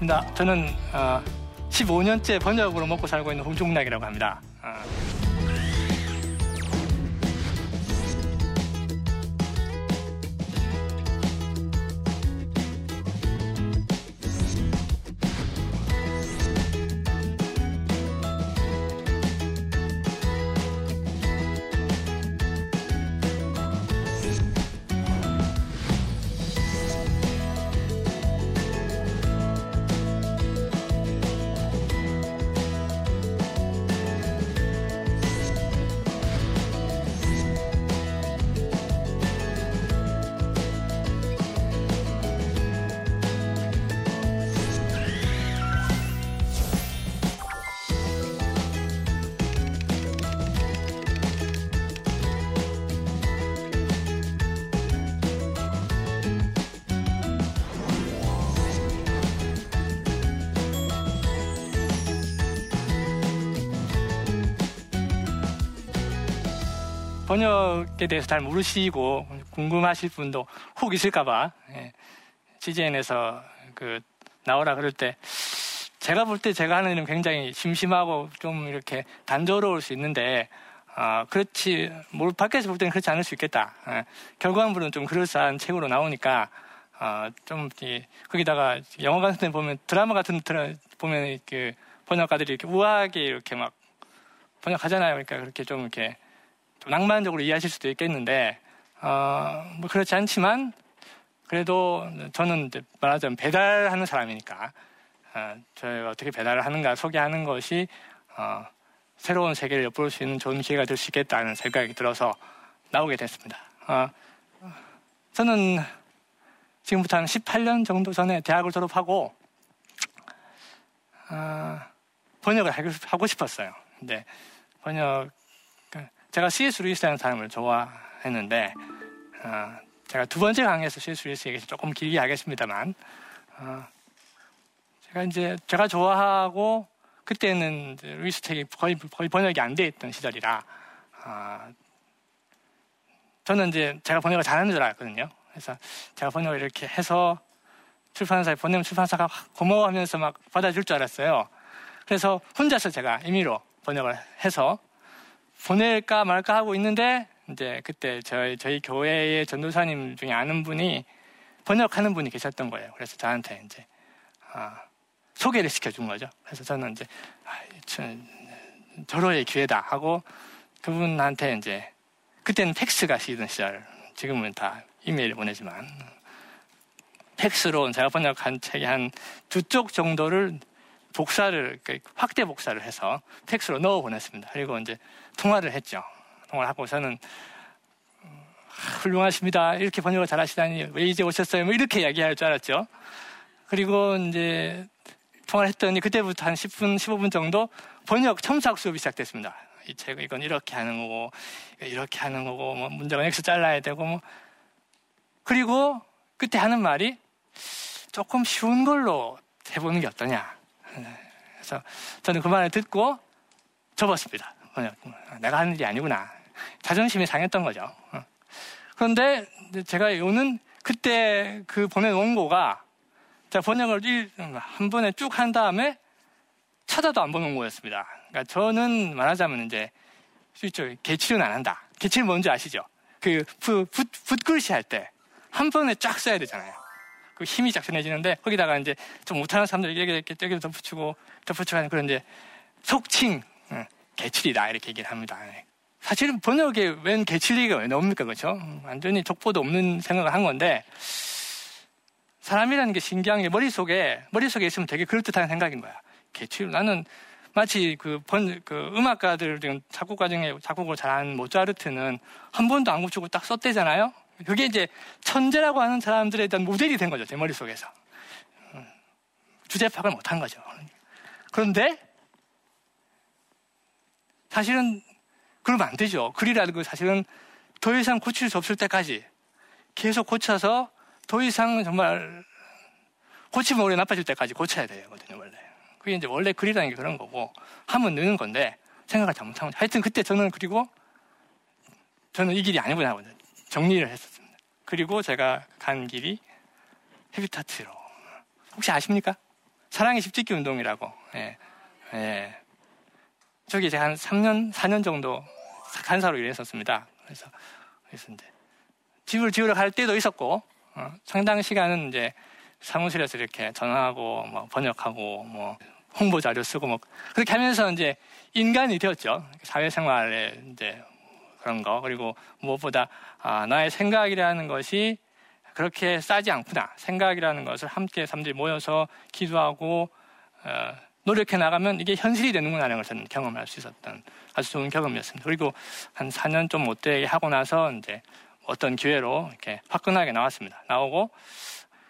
아, 반갑습니다. 저는 어, 15년째 번역으로 먹고 살고 있는 홍종락이라고 합니다. 번역에 대해서 잘 모르시고 궁금하실 분도 혹 있을까봐 예, CGN에서 그 나오라 그럴 때 제가 볼 때 제가 하는 일은 굉장히 심심하고 좀 이렇게 단조로울 수 있는데 어, 그렇지 뭘 밖에서 볼 때는 그렇지 않을 수 있겠다. 예, 결과물은 좀 그럴싸한 책으로 나오니까 어, 좀 이, 거기다가 영화 같은 데 보면 드라마 같은 데 보면 그 번역가들이 이렇게 우아하게 이렇게 막 번역하잖아요. 그러니까 그렇게 좀 이렇게 좀 낭만적으로 이해하실 수도 있겠는데 어, 뭐 그렇지 않지만 그래도 저는 말하자면 배달하는 사람이니까 어, 저희가 어떻게 배달을 하는가 소개하는 것이 어, 새로운 세계를 엿볼 수 있는 좋은 기회가 될 수 있겠다는 생각이 들어서 나오게 됐습니다. 어, 저는 지금부터 한 18년 정도 전에 대학을 졸업하고 어, 번역을 하고 싶었어요. 근데 번역 제가 C.S. 루이스라는 사람을 좋아했는데 어, 제가 두 번째 강의에서 C.S. 루이스 얘기 조금 길게 하겠습니다만 어, 제가 이제 제가 좋아하고 그때는 루이스 책이 거의, 거의 번역이 안 돼 있던 시절이라 어, 저는 이제 제가 번역을 잘하는 줄 알았거든요. 그래서 제가 번역을 이렇게 해서 출판사에 보내면 출판사가 고마워하면서 막 받아줄 줄 알았어요. 그래서 혼자서 제가 임의로 번역을 해서 보낼까 말까 하고 있는데 이제 그때 저희 저희 교회의 전도사님 중에 아는 분이 번역하는 분이 계셨던 거예요. 그래서 저한테 이제 아, 소개를 시켜준 거죠. 그래서 저는 이제 아, 절호의 기회다 하고 그분한테 이제 그때는 팩스가 시던 시절 지금은 다 이메일 보내지만 팩스로 제가 번역한 책이 한 두 쪽 정도를 복사를 확대 복사를 해서 팩스로 넣어 보냈습니다. 그리고 이제 통화를 했죠. 통화를 하고 저는 음, 훌륭하십니다. 이렇게 번역을 잘하시다니 왜 이제 오셨어요? 뭐 이렇게 이야기할 줄 알았죠. 그리고 이제 통화를 했더니 그때부터 한 10분, 15분 정도 번역 첨삭 수업이 시작됐습니다. 이 책, 이건 이렇게 하는 거고, 이렇게 하는 거고, 뭐 문장은 X 잘라야 되고, 뭐. 그리고 그때 하는 말이 조금 쉬운 걸로 해보는 게 어떠냐. 그래서 저는 그 말을 듣고 접었습니다. 내가 하는 일이 아니구나. 자존심이 상했던 거죠. 어. 그런데 제가 요는 그때 그 보낸 원고가 제가 번역을 한 번에 쭉 한 다음에 찾아도 안 보는 거였습니다. 그러니까 저는 말하자면 이제 실제 개칠은 안 한다. 개칠 뭔지 아시죠? 그 붓글씨 할 때 한 번에 쫙 써야 되잖아요. 그 힘이 작전해지는데 거기다가 이제 좀 못하는 사람들 이렇게 떼기 덧붙이고 덧붙이고 하는 그런 이제 속칭 개칠이다 이렇게 얘기를 합니다. 사실은 번역에 웬 개칠리가 왜 나옵니까 그렇죠? 완전히 족보도 없는 생각을 한 건데 사람이라는 게 신기한 게 머릿속에 머릿속에 있으면 되게 그럴듯한 생각인 거야. 개칠 나는 마치 그, 번, 그 음악가들 중 작곡가 중에 작곡을 잘하는 모차르트는 한 번도 안 고치고 딱 썼대잖아요. 그게 이제 천재라고 하는 사람들에 대한 모델이 된 거죠 제 머릿속에서 음, 주제 파악을 못한 거죠. 그런데 사실은 그러면 안 되죠. 글이라는 건 사실은 더 이상 고칠 수 없을 때까지 계속 고쳐서 더 이상 정말 고치면 오래 나빠질 때까지 고쳐야 되거든요, 원래. 그게 이제 원래 글이라는 게 그런 거고, 하면 느는 건데, 생각을 잘못하면. 하여튼 그때 저는 그리고, 저는 이 길이 아니구나 하고 정리를 했었습니다. 그리고 제가 간 길이 헤비타트로 혹시 아십니까? 사랑의 십짓기 운동이라고. 예. 예. 저기 제가 한 3년, 4년 정도 간사로 일했었습니다. 그래서, 그래서 이제 집을 지으러 갈 때도 있었고, 어, 상당 시간은 이제 사무실에서 이렇게 전화하고, 뭐 번역하고, 뭐 홍보 자료 쓰고, 뭐 그렇게 하면서 이제 인간이 되었죠. 사회생활에 이제 그런 거. 그리고 무엇보다 아, 나의 생각이라는 것이 그렇게 싸지 않구나. 생각이라는 것을 함께 사람들이 모여서 기도하고 어, 노력해 나가면 이게 현실이 되는구나 하는 것을 경험할 수 있었던 아주 좋은 경험이었습니다. 그리고 한 4년 좀 못되게 하고 나서 이제 어떤 기회로 이렇게 화끈하게 나왔습니다. 나오고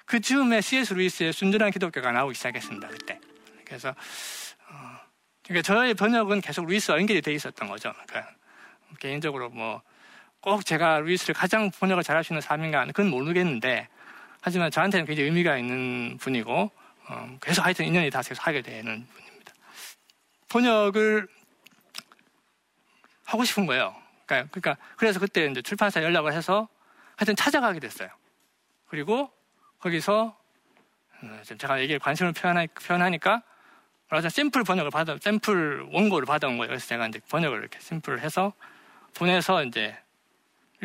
그 즈음에 C.S. 루이스의 순전한 기독교가 나오기 시작했습니다. 그때. 그래서 어, 그러니까 저의 번역은 계속 루이스와 연결이 돼 있었던 거죠. 그러니까 개인적으로 뭐 꼭 제가 루이스를 가장 번역을 잘할 수 있는 사람인가 그건 모르겠는데 하지만 저한테는 굉장히 의미가 있는 분이고 어, 계속 하여튼 인연이 다 계속 하게 되는 분입니다. 번역을 하고 싶은 거예요. 그러니까, 그러니까 그래서 그때 이제 출판사 연락을 해서 하여튼 찾아가게 됐어요. 그리고 거기서 어, 제가 얘기에 관심을 표현하니까 말하자 샘플 번역을 받아 샘플 원고를 받아온 거예요. 그래서 제가 이제 번역을 이렇게 샘플을 해서 보내서 이제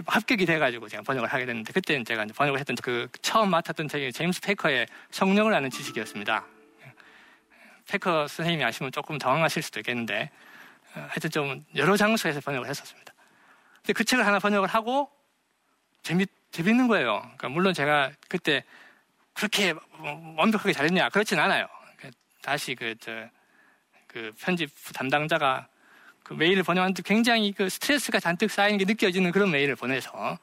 합격이 돼가지고 제가 번역을 하게 됐는데 그때는 제가 번역을 했던 그 처음 맡았던 책이 제임스 페커의 성령을 아는 지식이었습니다. 페커 선생님이 아시면 조금 당황하실 수도 있겠는데 어, 하여튼 좀 여러 장소에서 번역을 했었습니다. 근데 그 책을 하나 번역을 하고 재밌, 재밌는 거예요. 그러니까 물론 제가 그때 그렇게 완벽하게 잘했냐 그렇진 않아요. 그 다시 그, 저, 그 편집 담당자가 그 메일을 보내왔는데 굉장히 그 스트레스가 잔뜩 쌓이는 게 느껴지는 그런 메일을 보내서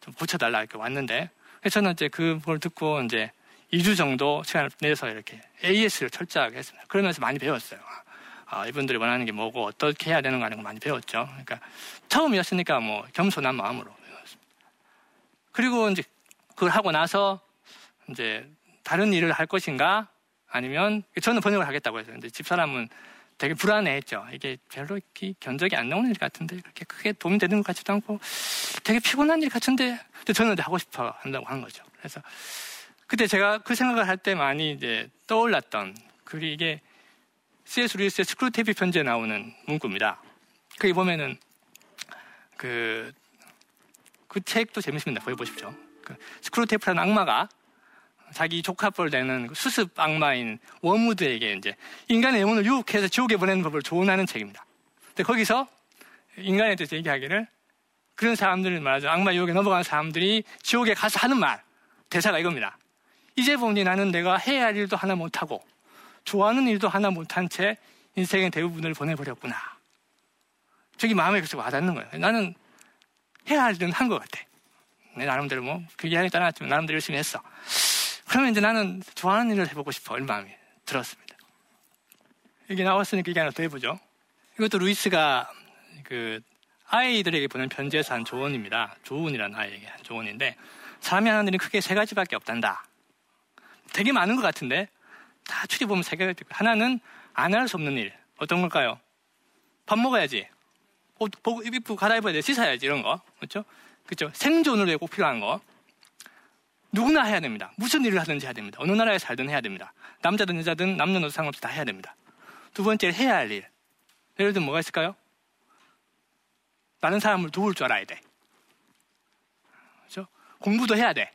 좀 고쳐달라 이렇게 왔는데 저는 이제 그걸 듣고 이제 2주 정도 시간을 내서 이렇게 AS를 철저하게 했습니다. 그러면서 많이 배웠어요. 아, 이분들이 원하는 게 뭐고 어떻게 해야 되는 거 하는 거 많이 배웠죠. 그러니까 처음이었으니까 뭐 겸손한 마음으로 배웠습니다. 그리고 이제 그걸 하고 나서 이제 다른 일을 할 것인가 아니면 저는 번역을 하겠다고 했어요. 근데 집사람은 되게 불안해했죠. 이게 별로 이렇게 견적이 안 나오는 일 같은데 그렇게 크게 도움이 되는 것 같지도 않고 되게 피곤한 일 같은데 저는 하고 싶어 한다고 한 거죠. 그래서 그때 제가 그 생각을 할 때 많이 이제 떠올랐던 그게 이게 C.S. 루이스의 스크루테이프 편지에 나오는 문구입니다. 거기 보면은 그, 그 책도 재밌습니다. 거기 보십시오. 그 스크루테이프라는 악마가 자기 조카뻘 되는 그 수습 악마인 워무드에게 이제 인간의 영혼을 유혹해서 지옥에 보내는 법을 조언하는 책입니다. 근데 거기서 인간에 대해서 얘기하기를 그런 사람들을 말하죠. 악마 유혹에 넘어가는 사람들이 지옥에 가서 하는 말, 대사가 이겁니다. 이제 보니 나는 내가 해야 할 일도 하나 못하고 좋아하는 일도 하나 못한 채 인생의 대부분을 보내버렸구나. 저기 마음에 그렇게 와닿는 거예요. 나는 해야 할 일은 한 것 같아. 내 나름대로 뭐, 그게 하니 떠났지만 나름대로 열심히 했어. 그러면 이제 나는 좋아하는 일을 해보고 싶어. 이런 마음이 들었습니다. 이게 나왔으니까 이게 하나 더 해보죠. 이것도 루이스가 그 아이들에게 보낸 편지에서 한 조언입니다. 조언이라는 아이에게 한 조언인데 사람이 하는 일은 크게 세 가지밖에 없단다. 되게 많은 것 같은데 다 추리 보면 세 가지. 하나는 안 할 수 없는 일. 어떤 걸까요? 밥 먹어야지. 옷 입고 갈아입어야 돼. 씻어야지. 이런 거. 그렇죠? 그렇죠? 생존을 위해 꼭 필요한 거. 누구나 해야 됩니다. 무슨 일을 하든지 해야 됩니다. 어느 나라에 살든 해야 됩니다. 남자든 여자든 남녀노소 상관없이 다 해야 됩니다. 두 번째 해야 할 일. 예를 들면 뭐가 있을까요? 다른 사람을 도울 줄 알아야 돼. 그렇죠? 공부도 해야 돼.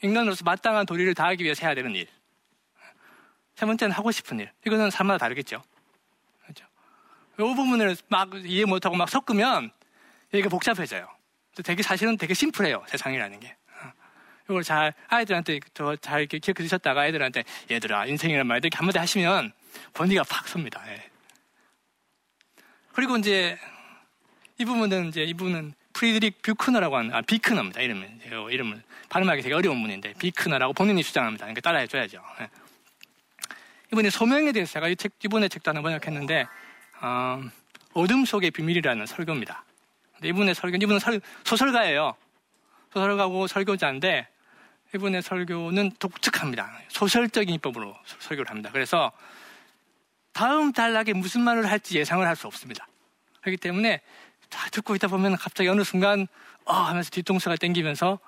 인간으로서 마땅한 도리를 다하기 위해서 해야 되는 일. 세 번째는 하고 싶은 일. 이거는 사람마다 다르겠죠. 그렇죠? 이 부분을 막 이해 못하고 막 섞으면 이게 복잡해져요. 되게 사실은 되게 심플해요. 세상이라는 게. 이걸 잘 아이들한테 더잘 기억해 주셨다가 아이들한테 얘들아 인생이란 말 이렇게 한마디 하시면 권위가 팍 섭니다. 예. 그리고 이제 이 부분은 이제 이분은 프리드릭 뷰크너라고 하는 아 비크너입니다. 이름은 이름을 발음하기 되게 어려운 분인데 비크너라고 본인이 주장합니다. 그러니까 따라해 줘야죠. 예. 이번에 소명에 대해서 제가 이 책, 이번에 책도 하나 번역했는데 어, 어둠 속의 비밀이라는 설교입니다. 이분의 설교, 이분은 설, 소설가예요. 소설가고 설교자인데 이분의 설교는 독특합니다. 소설적인 입법으로 설교를 합니다. 그래서 다음 단락에 무슨 말을 할지 예상을 할 수 없습니다. 그렇기 때문에 다 듣고 있다 보면 갑자기 어느 순간 어 하면서 뒤통수가 땡기면서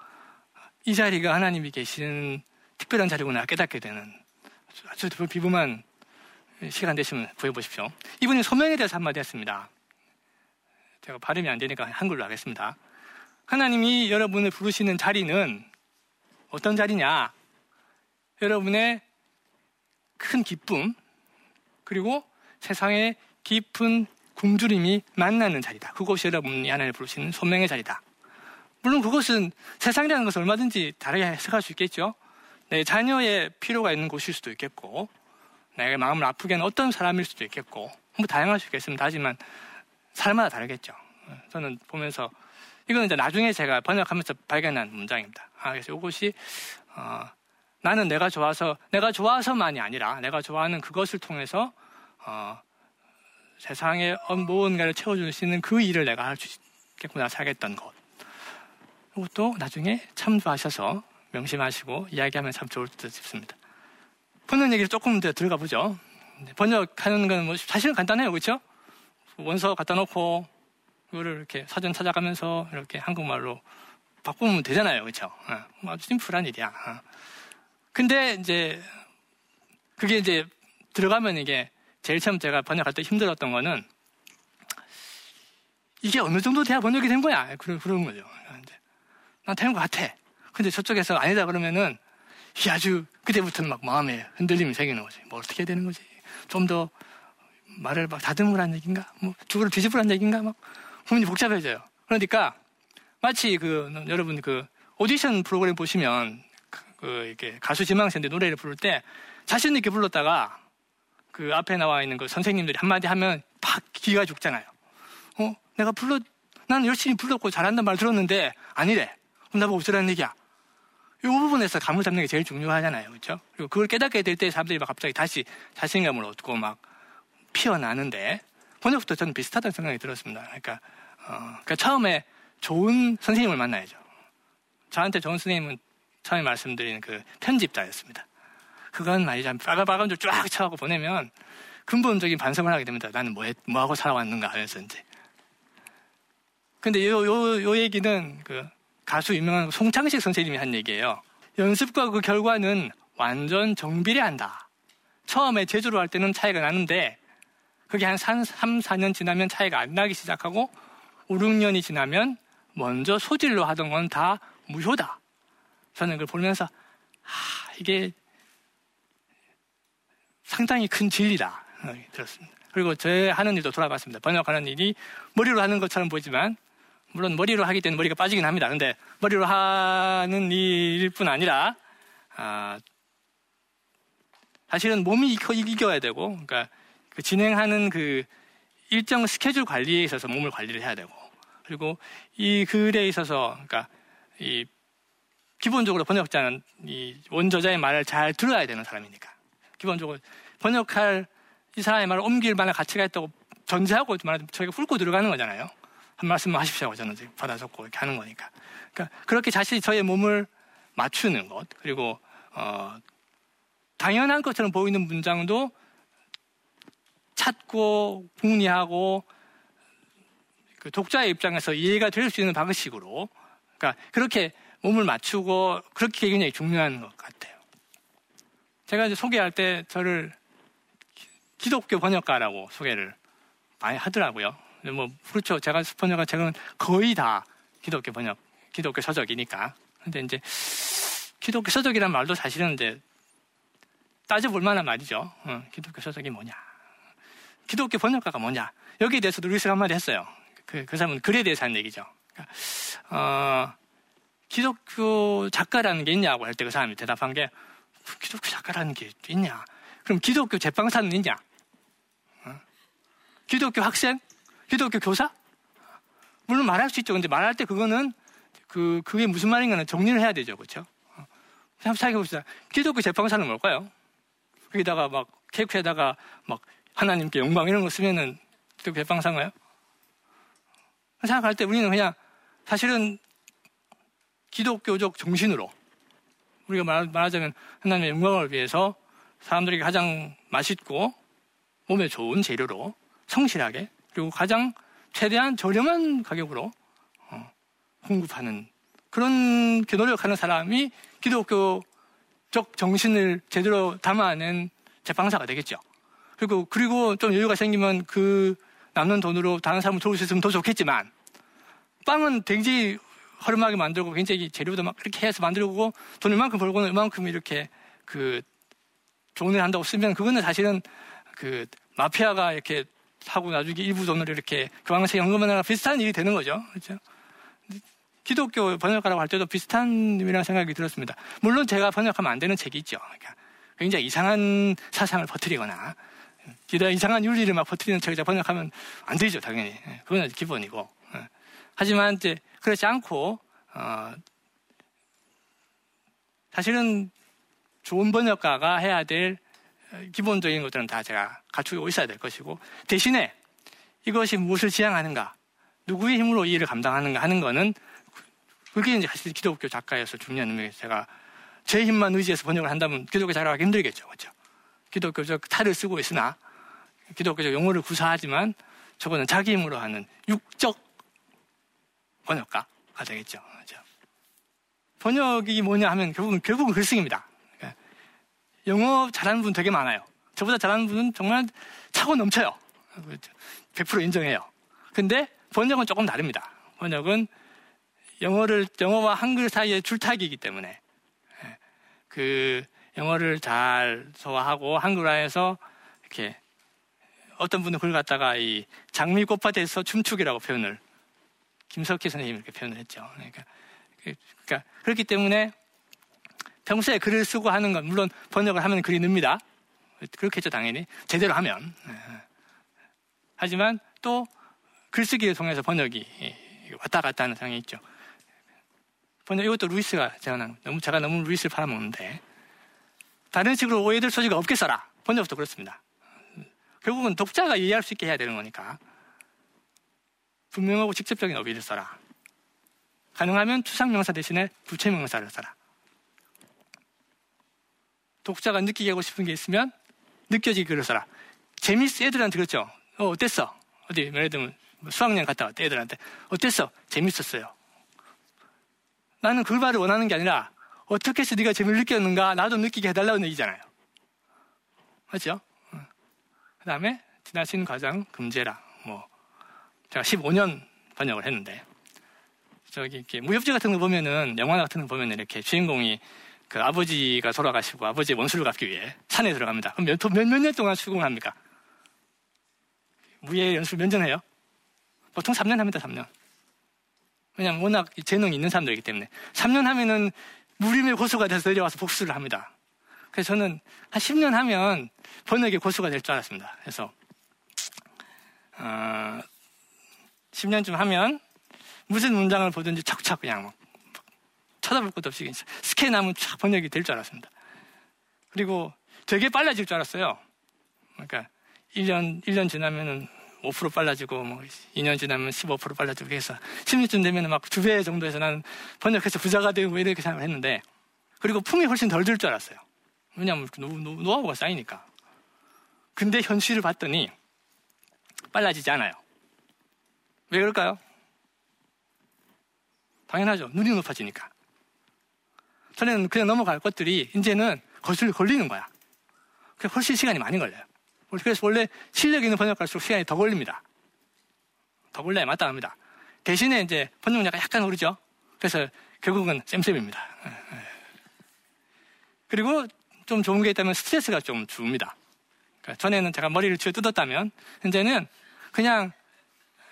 이 자리가 하나님이 계시는 특별한 자리구나 깨닫게 되는 아주 비범한 시간 되시면 구해보십시오. 이분이 소명에 대해서 한마디 했습니다. 제가 발음이 안 되니까 한글로 하겠습니다. 하나님이 여러분을 부르시는 자리는 어떤 자리냐? 여러분의 큰 기쁨, 그리고 세상의 깊은 굶주림이 만나는 자리다. 그것이 여러분이 하나님을 부르시는 소명의 자리다. 물론 그것은 세상이라는 것을 얼마든지 다르게 해석할 수 있겠죠. 내 자녀의 필요가 있는 곳일 수도 있겠고, 내가 마음을 아프게 하는 어떤 사람일 수도 있겠고, 뭐 다양할 수 있겠습니다. 하지만 사람마다 다르겠죠. 저는 보면서 이거는 이제 나중에 제가 번역하면서 발견한 문장입니다. 아, 그래서 이것이 어, 나는 내가 좋아서 내가 좋아서만이 아니라 내가 좋아하는 그것을 통해서 어, 세상에 무언가를 채워줄 수 있는 그 일을 내가 할 수 있겠구나 살겠던 것. 이것도 나중에 참조하셔서 명심하시고 이야기하면 참 좋을 듯 싶습니다. 번역 얘기를 조금 더 들어가 보죠. 번역하는 건 뭐 사실은 간단해요. 그렇죠? 원서 갖다 놓고 그거를 이렇게 사전 찾아가면서 이렇게 한국말로 바꾸면 되잖아요. 그렇죠? 어, 아주 심플한 일이야. 어. 근데 이제 그게 이제 들어가면 이게 제일 처음 제가 번역할 때 힘들었던 거는 이게 어느 정도 돼야 번역이 된 거야. 그런, 그런 거죠. 난 되는 것 같아. 근데 저쪽에서 아니다 그러면은 아주 그때부터는 막 마음에 흔들림이 생기는 거지. 뭐 어떻게 해야 되는 거지? 좀 더 말을 막 다듬으란 얘기인가? 뭐 죽을 뒤집으란 얘기인가? 막 고민이 복잡해져요. 그러니까 마치 그 여러분 그 오디션 프로그램 보시면 그, 그 이렇게 가수 지망생들 노래를 부를 때 자신 있게 불렀다가 그 앞에 나와 있는 그 선생님들이 한마디 하면 팍 기가 죽잖아요. 어? 내가 불러, 나는 열심히 불렀고 잘한다는 말 들었는데 아니래. 그럼 나보고 어쩌라는 얘기야. 이 부분에서 감을 잡는 게 제일 중요하잖아요. 그렇죠? 그리고 그걸 깨닫게 될 때 사람들이 막 갑자기 다시 자신감을 얻고 막 피어나는데 번역부터 저는 비슷하다는 생각이 들었습니다. 그러니까, 어, 그러니까 처음에 좋은 선생님을 만나야죠. 저한테 좋은 선생님은 처음에 말씀드린 그 편집자였습니다. 그건 말이죠. 빨간빨간 줄쫙 쳐하고 보내면 근본적인 반성을 하게 됩니다. 나는 뭐, 해, 뭐 하고 살아왔는가 하면서 이제. 근데 요, 요, 요 얘기는 그 가수 유명한 송창식 선생님이 한 얘기예요. 연습과 그 결과는 완전 정비례한다. 처음에 제주로 할 때는 차이가 나는데 그게 한 3, 4년 지나면 차이가 안 나기 시작하고 5, 6년이 지나면 먼저 소질로 하던 건 다 무효다. 저는 그걸 보면서 아, 이게 상당히 큰 진리다. 들었습니다. 그리고 제 하는 일도 돌아봤습니다. 번역하는 일이 머리로 하는 것처럼 보이지만 물론 머리로 하기 때문에 머리가 빠지긴 합니다. 근데 머리로 하는 일일 뿐 아니라 아, 사실은 몸이 이겨 야 되고 그러니까 그 진행하는 그 일정 스케줄 관리에 있어서 몸을 관리를 해야 되고 그리고 이 글에 있어서 그러니까 이 기본적으로 번역자는 이 원저자의 말을 잘 들어야 되는 사람이니까 기본적으로 번역할 이 사람의 말을 옮길 만한 가치가 있다고 전제하고 말하면 저희가 훑고 들어가는 거잖아요. 한 말씀만 하십시오 저는 받아 적고 이렇게 하는 거니까. 그러니까 그렇게 자신이 저의 몸을 맞추는 것 그리고 어, 당연한 것처럼 보이는 문장도 찾고 궁리하고 그 독자의 입장에서 이해가 될 수 있는 방식으로 그러니까 그렇게 몸을 맞추고 그렇게 굉장히 중요한 것 같아요. 제가 이제 소개할 때 저를 기독교 번역가라고 소개를 많이 하더라고요. 뭐 그렇죠. 제가 번역한 책은 거의 다 기독교 번역, 기독교 서적이니까. 근데 이제 기독교 서적이란 말도 사실은 이제 따져볼 만한 말이죠. 어, 기독교 서적이 뭐냐. 기독교 번역가가 뭐냐. 여기에 대해서도 루이스가 한마디 했어요. 그, 그 사람은 글에 대해서 하는 얘기죠. 그러니까, 어, 기독교 작가라는 게 있냐고 할 때 그 사람이 대답한 게 기독교 작가라는 게 있냐? 그럼 기독교 제빵사는 있냐? 어? 기독교 학생? 기독교 교사? 물론 말할 수 있죠. 근데 말할 때 그거는 그, 그게 무슨 말인가는 정리를 해야 되죠. 그렇죠? 어. 한번 생각해 봅시다. 기독교 제빵사는 뭘까요? 거기다가 막 케이크에다가 막 하나님께 영광 이런 거 쓰면은 기독교 제빵사인가요? 생각할 때 우리는 그냥 사실은 기독교적 정신으로 우리가 말하자면 하나님의 영광을 위해서 사람들에게 가장 맛있고 몸에 좋은 재료로 성실하게 그리고 가장 최대한 저렴한 가격으로 어, 공급하는 그런 노력하는 사람이 기독교 기독교적 정신을 제대로 담아낸 제빵사가 되겠죠. 그리고, 그리고 좀 여유가 생기면 그 남는 돈으로 다른 사람을 도울 수 있으면 더 좋겠지만, 빵은 굉장히 허름하게 만들고 굉장히 재료도 막 이렇게 해서 만들고 돈 얼만큼 벌고는 얼만큼 이렇게 그 종을 한다고 쓰면 그거는 사실은 그 마피아가 이렇게 하고 나중에 일부 돈을 이렇게 교황색 연금하느라 비슷한 일이 되는 거죠. 그렇죠? 기독교 번역가라고 할 때도 비슷한 일이라는 생각이 들었습니다. 물론 제가 번역하면 안 되는 책이 있죠. 그러니까 굉장히 이상한 사상을 퍼뜨리거나 기다 이상한 윤리를 막 퍼뜨리는 책을 번역하면 안 되죠, 당연히. 예, 그건 기본이고. 예. 하지만 이제 그렇지 않고 어, 사실은 좋은 번역가가 해야 될 기본적인 것들은 다 제가 갖추고 있어야 될 것이고 대신에 이것이 무엇을 지향하는가 누구의 힘으로 이 일을 감당하는가 하는 거는 그게 이제 사실 기독교 작가여서 중요한 의미에서 제가 제 힘만 의지해서 번역을 한다면 기독교 작가가 힘들겠죠. 그렇죠? 기독교적 탈을 쓰고 있으나 기독교적 용어를 구사하지만 저거는 자기 힘으로 하는 육적 번역가가 되겠죠. 그렇죠? 번역이 뭐냐 하면 결국은, 결국은 글쓰기입니다. 그러니까 영어 잘하는 분 되게 많아요. 저보다 잘하는 분은 정말 차고 넘쳐요. 100% 인정해요. 근데 번역은 조금 다릅니다. 번역은 영어를, 영어와 한글 사이의 줄타기이기 때문에 예, 그 영어를 잘 소화하고 한글화해서 이렇게 어떤 분은 그걸 갖다가 이 장미꽃밭에서 춤추기라고 표현을 김석희 선생님이 이렇게 표현을 했죠. 그러니까, 그러니까 그렇기 때문에 평소에 글을 쓰고 하는 건 물론 번역을 하면 글이 늡니다. 그렇겠죠, 당연히. 제대로 하면. 예. 하지만 또 글쓰기를 통해서 번역이 왔다 갔다 하는 상황이 있죠. 번역, 이것도 루이스가 제가 너무, 제가 너무 루이스를 팔아먹는데 다른 식으로 오해될 소지가 없게 써라. 번역도 그렇습니다. 결국은 독자가 이해할 수 있게 해야 되는 거니까. 분명하고 직접적인 어휘를 써라. 가능하면 추상명사 대신에 부채명사를 써라. 독자가 느끼게 하고 싶은 게 있으면 느껴지게 글을 써라. 재밌어 애들한테 그렇죠. 어, 어땠어? 어디 예를 들면 뭐 수학여행 갔다 왔대 애들한테 어땠어? 재밌었어요. 나는 그 말을 원하는 게 아니라 어떻게 해서 네가 재미를 느꼈는가 나도 느끼게 해달라는 얘기잖아요. 맞죠? 그 다음에 지나친 과장 금제라. 뭐 제가 15년 번역을 했는데 저기 이렇게 무협지 같은 거 보면은 영화 같은 거 보면은 이렇게 주인공이 그 아버지가 돌아가시고 아버지의 원수를 갚기 위해 산에 들어갑니다. 그럼 몇, 몇, 몇년 동안 수공합니까? 무예 연수를 몇년 해요? 보통 3년 합니다, 3년. 왜냐면 워낙 재능이 있는 사람들이기 때문에. 3년 하면은 무림의 고수가 돼서 내려와서 복수를 합니다. 그래서 저는 한 10년 하면 번역의 고수가 될 줄 알았습니다. 그래서, 어, 10년쯤 하면 무슨 문장을 보든지 착착 그냥 막 쳐다볼 것도 없이 스캔하면 쫙 번역이 될 줄 알았습니다. 그리고 되게 빨라질 줄 알았어요. 그러니까 1년, 1년 지나면은 5% 빨라지고 뭐 2년 지나면 15% 빨라지고 해서 10년쯤 되면 막두 배 정도에서 나는 번역해서 부자가 되고 뭐 이렇게 생각을 했는데 그리고 품이 훨씬 덜 들 줄 알았어요. 왜냐하면 노, 노, 노하우가 쌓이니까. 근데 현실을 봤더니 빨라지지 않아요. 왜 그럴까요? 당연하죠. 눈이 높아지니까. 전에는 그냥 넘어갈 것들이 이제는 거슬 걸리는 거야. 그래서 훨씬 시간이 많이 걸려요. 그래서 원래 실력 있는 번역갈수록 시간이 더 걸립니다. 더 걸려야 마땅합니다. 대신에 이제 번역량가 약간 오르죠. 그래서 결국은 쌤쌤입니다. 예, 예. 그리고 좀 좋은 게 있다면 스트레스가 좀 줍니다. 그러니까 전에는 제가 머리를 쥐어 뜯었다면 현재는 그냥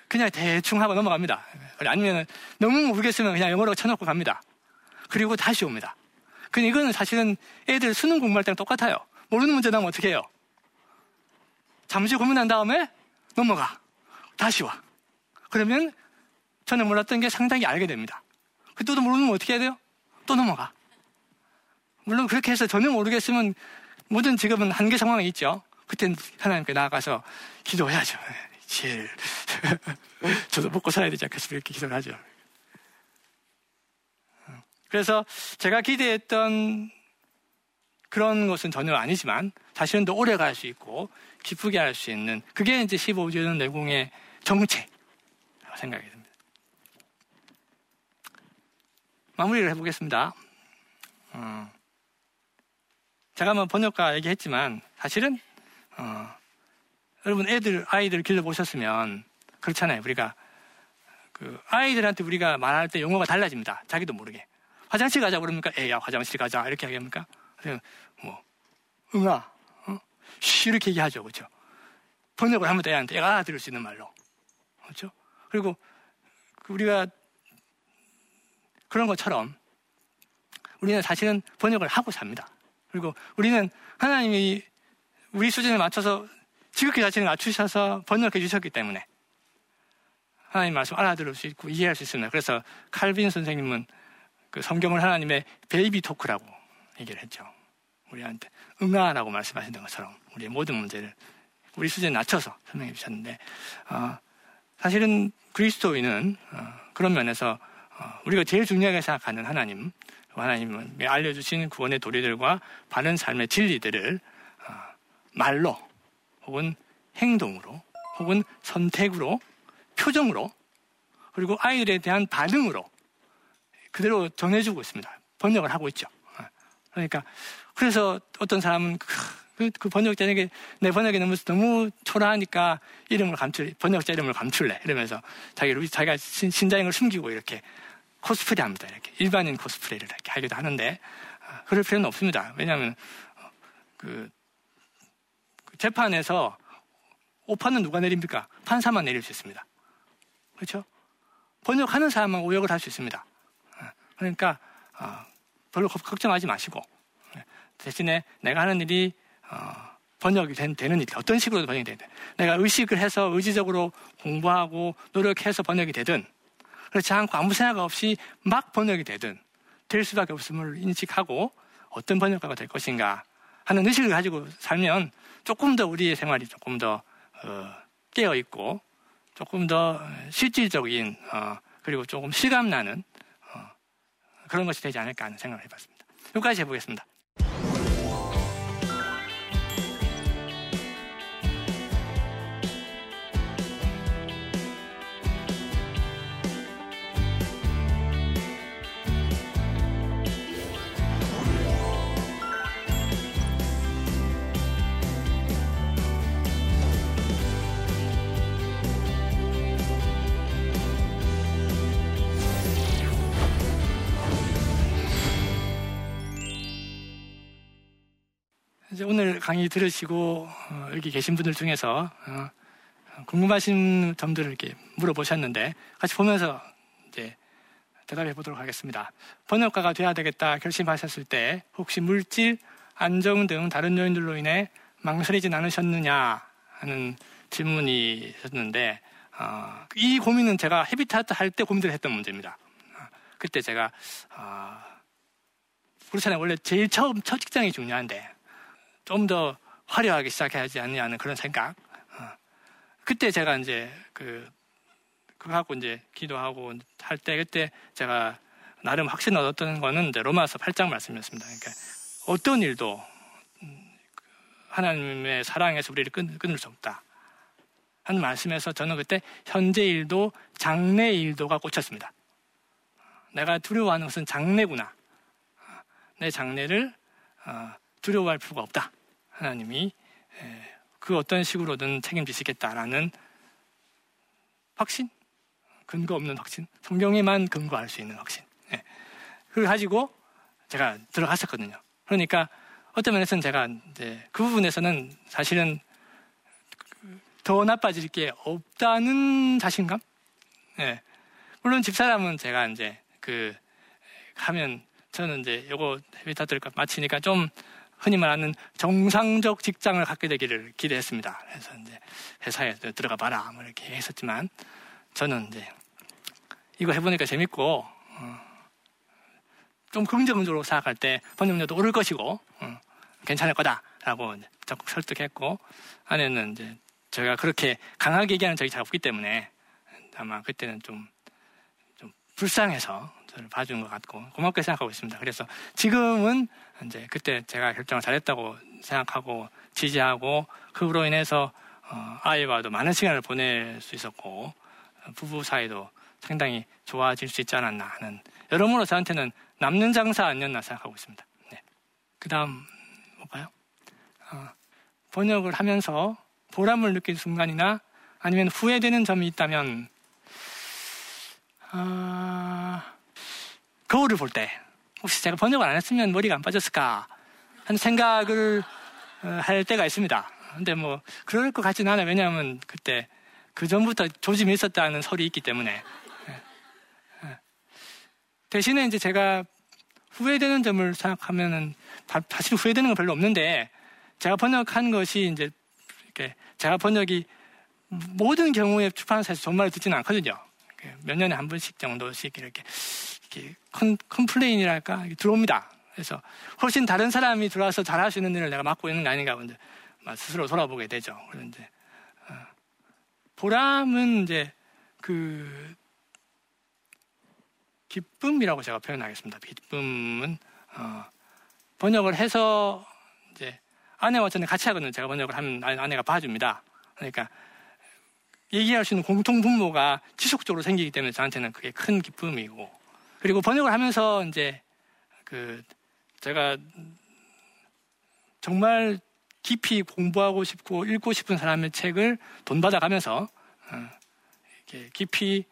그냥 대충 하고 넘어갑니다. 아니면 너무 모르겠으면 그냥 영어로 쳐놓고 갑니다. 그리고 다시 옵니다. 근데 이거는 사실은 애들 수능 공부할 때랑 똑같아요. 모르는 문제 나오면 어떻게 해요? 잠시 고민한 다음에 넘어가. 다시 와. 그러면 저는 몰랐던 게 상당히 알게 됩니다. 그때도 모르면 어떻게 해야 돼요? 또 넘어가. 물론 그렇게 해서 전혀 모르겠으면 모든 직업은 한계 상황이 있죠. 그땐 하나님께 나아가서 기도해야죠. 제일 저도 먹고 살아야 되지 않겠습니까? 이렇게 기도를 하죠. 그래서 제가 기대했던 그런 것은 전혀 아니지만 사실은 더 오래 갈 수 있고 기쁘게 할 수 있는 그게 이제 15주년 내공의 정체라고 생각이 듭니다. 마무리를 해보겠습니다. 어, 제가 뭐 번역가 얘기했지만 사실은 어, 여러분 애들 아이들 길러 보셨으면 그렇잖아요. 우리가 그 아이들한테 우리가 말할 때 용어가 달라집니다. 자기도 모르게 화장실 가자 그러니까 애야 화장실 가자 이렇게 얘기합니까? 뭐 응아 어? 쉬 이렇게 얘기하죠, 그렇죠? 번역을 하면 애한테 애가 알아들을 수 있는 말로 그렇죠? 그리고 우리가 그런 것처럼 우리는 사실은 번역을 하고 삽니다. 그리고 우리는 하나님이 우리 수준에 맞춰서 지극히 자신을 맞추셔서 번역해 주셨기 때문에 하나님 말씀 알아들을 수 있고 이해할 수 있습니다. 그래서 칼빈 선생님은 그 성경을 하나님의 베이비 토크라고 얘기를 했죠. 우리한테 응아라고 말씀하셨던 것처럼 우리의 모든 문제를 우리 수준에 낮춰서 설명해 주셨는데 어, 사실은 그리스도인은 어, 그런 면에서 어, 우리가 제일 중요하게 생각하는 하나님 하나님은 알려주신 구원의 도리들과 바른 삶의 진리들을 어, 말로 혹은 행동으로 혹은 선택으로 표정으로 그리고 아이들에 대한 반응으로 그대로 전해주고 있습니다. 번역을 하고 있죠. 어, 그러니까 그래서 어떤 사람은 그, 그 번역자에게 내 번역이 너무 너무 초라하니까 이름을 감출 번역자 이름을 감출래 이러면서 자기 자기가 신자임을 숨기고 이렇게 코스프레 합니다. 이렇게 일반인 코스프레를 이렇게 하기도 하는데 어, 그럴 필요는 없습니다. 왜냐하면 어, 그, 그 재판에서 오판은 누가 내립니까? 판사만 내릴 수 있습니다. 그렇죠? 번역하는 사람만 오역을 할 수 있습니다. 어, 그러니까 별로 걱정하지 마시고 대신에 내가 하는 일이 번역이 된, 되는 일, 어떤 식으로 번역이 되든 내가 의식을 해서 의지적으로 공부하고 노력해서 번역이 되든 그렇지 않고 아무 생각 없이 막 번역이 되든 될 수밖에 없음을 인식하고 어떤 번역가가 될 것인가 하는 의식을 가지고 살면 조금 더 우리의 생활이 조금 더 어, 깨어 있고 조금 더 실질적인 어, 그리고 조금 실감나는 어, 그런 것이 되지 않을까 하는 생각을 해봤습니다. 여기까지 해보겠습니다. 이제 오늘 강의 들으시고 어, 여기 계신 분들 중에서 어, 궁금하신 점들을 이렇게 물어보셨는데 같이 보면서 이제 대답해 보도록 하겠습니다. 번역가가 돼야 되겠다 결심하셨을 때 혹시 물질, 안정 등 다른 요인들로 인해 망설이진 않으셨느냐 하는 질문이 있었는데 어, 이 고민은 제가 헤비타트 할 때 고민을 했던 문제입니다. 어, 그때 제가 어, 그렇잖아요. 원래 제일 처음 첫 직장이 중요한데 좀 더 화려하게 시작해야지 않냐는 그런 생각. 어. 그때 제가 이제 그, 그거 갖고 이제 기도하고 할 때 그때 제가 나름 확신 얻었던 거는 이제 로마서 8장 말씀이었습니다. 그러니까 어떤 일도 음, 하나님의 사랑에서 우리를 끊, 끊을 수 없다. 하는 말씀에서 저는 그때 현재 일도 장래 일도가 꽂혔습니다. 내가 두려워하는 것은 장래구나. 내 장래를 어, 두려워할 필요가 없다. 하나님이 그 어떤 식으로든 책임지시겠다라는 확신, 근거 없는 확신, 성경에만 근거할 수 있는 확신. 예. 그걸 가지고 제가 들어갔었거든요. 그러니까 어떤 면에서는 제가 이제 그 부분에서는 사실은 더 나빠질 게 없다는 자신감? 예. 물론 집사람은 제가 이제 그 하면 저는 이제 요거 헤비타트를 마치니까 좀 흔히 말하는 정상적 직장을 갖게 되기를 기대했습니다. 그래서 이제 회사에 들어가 봐라 뭐 이렇게 했었지만 저는 이제 이거 해보니까 재밌고 어, 좀 긍정적으로 생각할 때 번역료도 오를 것이고 어, 괜찮을 거다라고 적극 설득했고 아내는 이제 제가 그렇게 강하게 얘기하는 적이 잘 없기 때문에 아마 그때는 좀, 좀 불쌍해서 저를 봐준 것 같고 고맙게 생각하고 있습니다. 그래서 지금은 이제 그때 제가 결정을 잘했다고 생각하고 지지하고 그로 인해서 어, 아이와도 많은 시간을 보낼 수 있었고 부부 사이도 상당히 좋아질 수 있지 않았나 하는 여러모로 저한테는 남는 장사 아니었나 생각하고 있습니다. 네. 그 다음 뭐 어, 번역을 하면서 보람을 느낀 순간이나 아니면 후회되는 점이 있다면 아, 거울을 볼 때 혹시 제가 번역을 안 했으면 머리가 안 빠졌을까 하는 생각을 어, 할 때가 있습니다. 근데 뭐 그럴 것 같지는 않아요. 왜냐하면 그때 그 전부터 조짐이 있었다는 설이 있기 때문에 예. 예. 대신에 이제 제가 후회되는 점을 생각하면은 사실 후회되는 건 별로 없는데 제가 번역한 것이 이제 이렇게 제가 번역이 모든 경우에 출판사에서 정말 듣지는 않거든요. 몇 년에 한 번씩 정도씩 이렇게, 이렇게 컨, complain이랄까 들어옵니다. 그래서 훨씬 다른 사람이 들어와서 잘할 수 있는 일을 내가 맡고 있는 게 아닌가 이제 스스로 돌아보게 되죠. 그런데 어, 보람은 이제 그 기쁨이라고 제가 표현하겠습니다. 기쁨은 어, 번역을 해서 이제 아내와 저는 같이 하거든요. 제가 번역을 하면 아내가 봐줍니다. 그러니까 얘기할 수 있는 공통 분모가 지속적으로 생기기 때문에 저한테는 그게 큰 기쁨이고. 그리고 번역을 하면서 이제 그 제가 정말 깊이 공부하고 싶고 읽고 싶은 사람의 책을 돈 받아가면서 어, 이렇게 깊이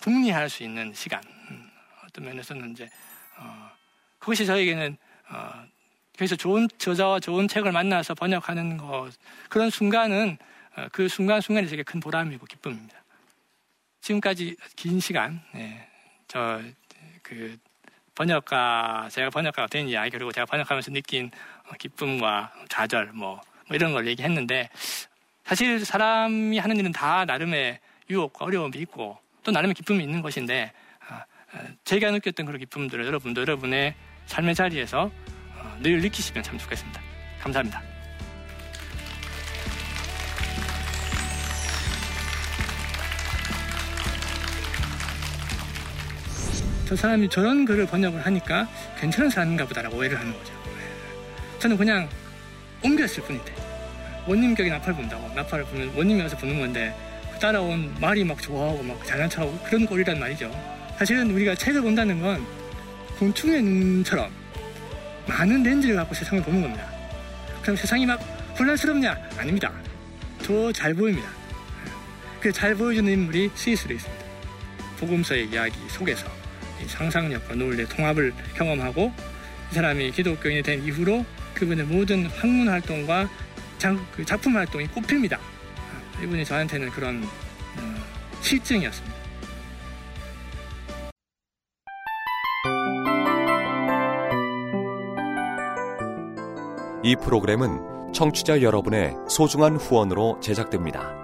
궁리할 수 있는 시간 음, 어떤 면에서는 이제 어, 그것이 저에게는 어, 그래서 좋은 저자와 좋은 책을 만나서 번역하는 것 그런 순간은 어, 그 순간순간이 되게 큰 보람이고 기쁨입니다. 지금까지 긴 시간, 네, 저그 번역가, 제가 번역가가 된 이야기, 그리고 제가 번역하면서 느낀 기쁨과 좌절, 뭐, 뭐 이런 걸 얘기했는데, 사실 사람이 하는 일은 다 나름의 유혹과 어려움이 있고, 또 나름의 기쁨이 있는 것인데, 아, 아, 제가 느꼈던 그런 기쁨들을 여러분도 여러분의 삶의 자리에서 어, 늘 느끼시면 참 좋겠습니다. 감사합니다. 저 사람이 저런 글을 번역을 하니까 괜찮은 사람인가 보다라고 오해를 하는 거죠. 저는 그냥 옮겼을 뿐인데 원님격이 나팔 분다고 나팔을 부면 원님이 와서 부는 건데 그 따라온 말이 막 좋아하고 막 잘난 척하고 그런 꼴이란 말이죠. 사실은 우리가 책을 본다는 건 곤충의 눈처럼 많은 렌즈를 갖고 세상을 보는 겁니다. 그럼 세상이 막 혼란스럽냐? 아닙니다. 더 잘 보입니다. 그 잘 보여주는 인물이 스위스로 있습니다. 복음서의 이야기 속에서 상상력과 논리의 통합을 경험하고 이 사람이 기독교인이 된 이후로 그분의 모든 학문 활동과 작, 그 작품 활동이 꽃핍니다. 이분이 저한테는 그런 어, 실증이었습니다. 이 프로그램은 청취자 여러분의 소중한 후원으로 제작됩니다.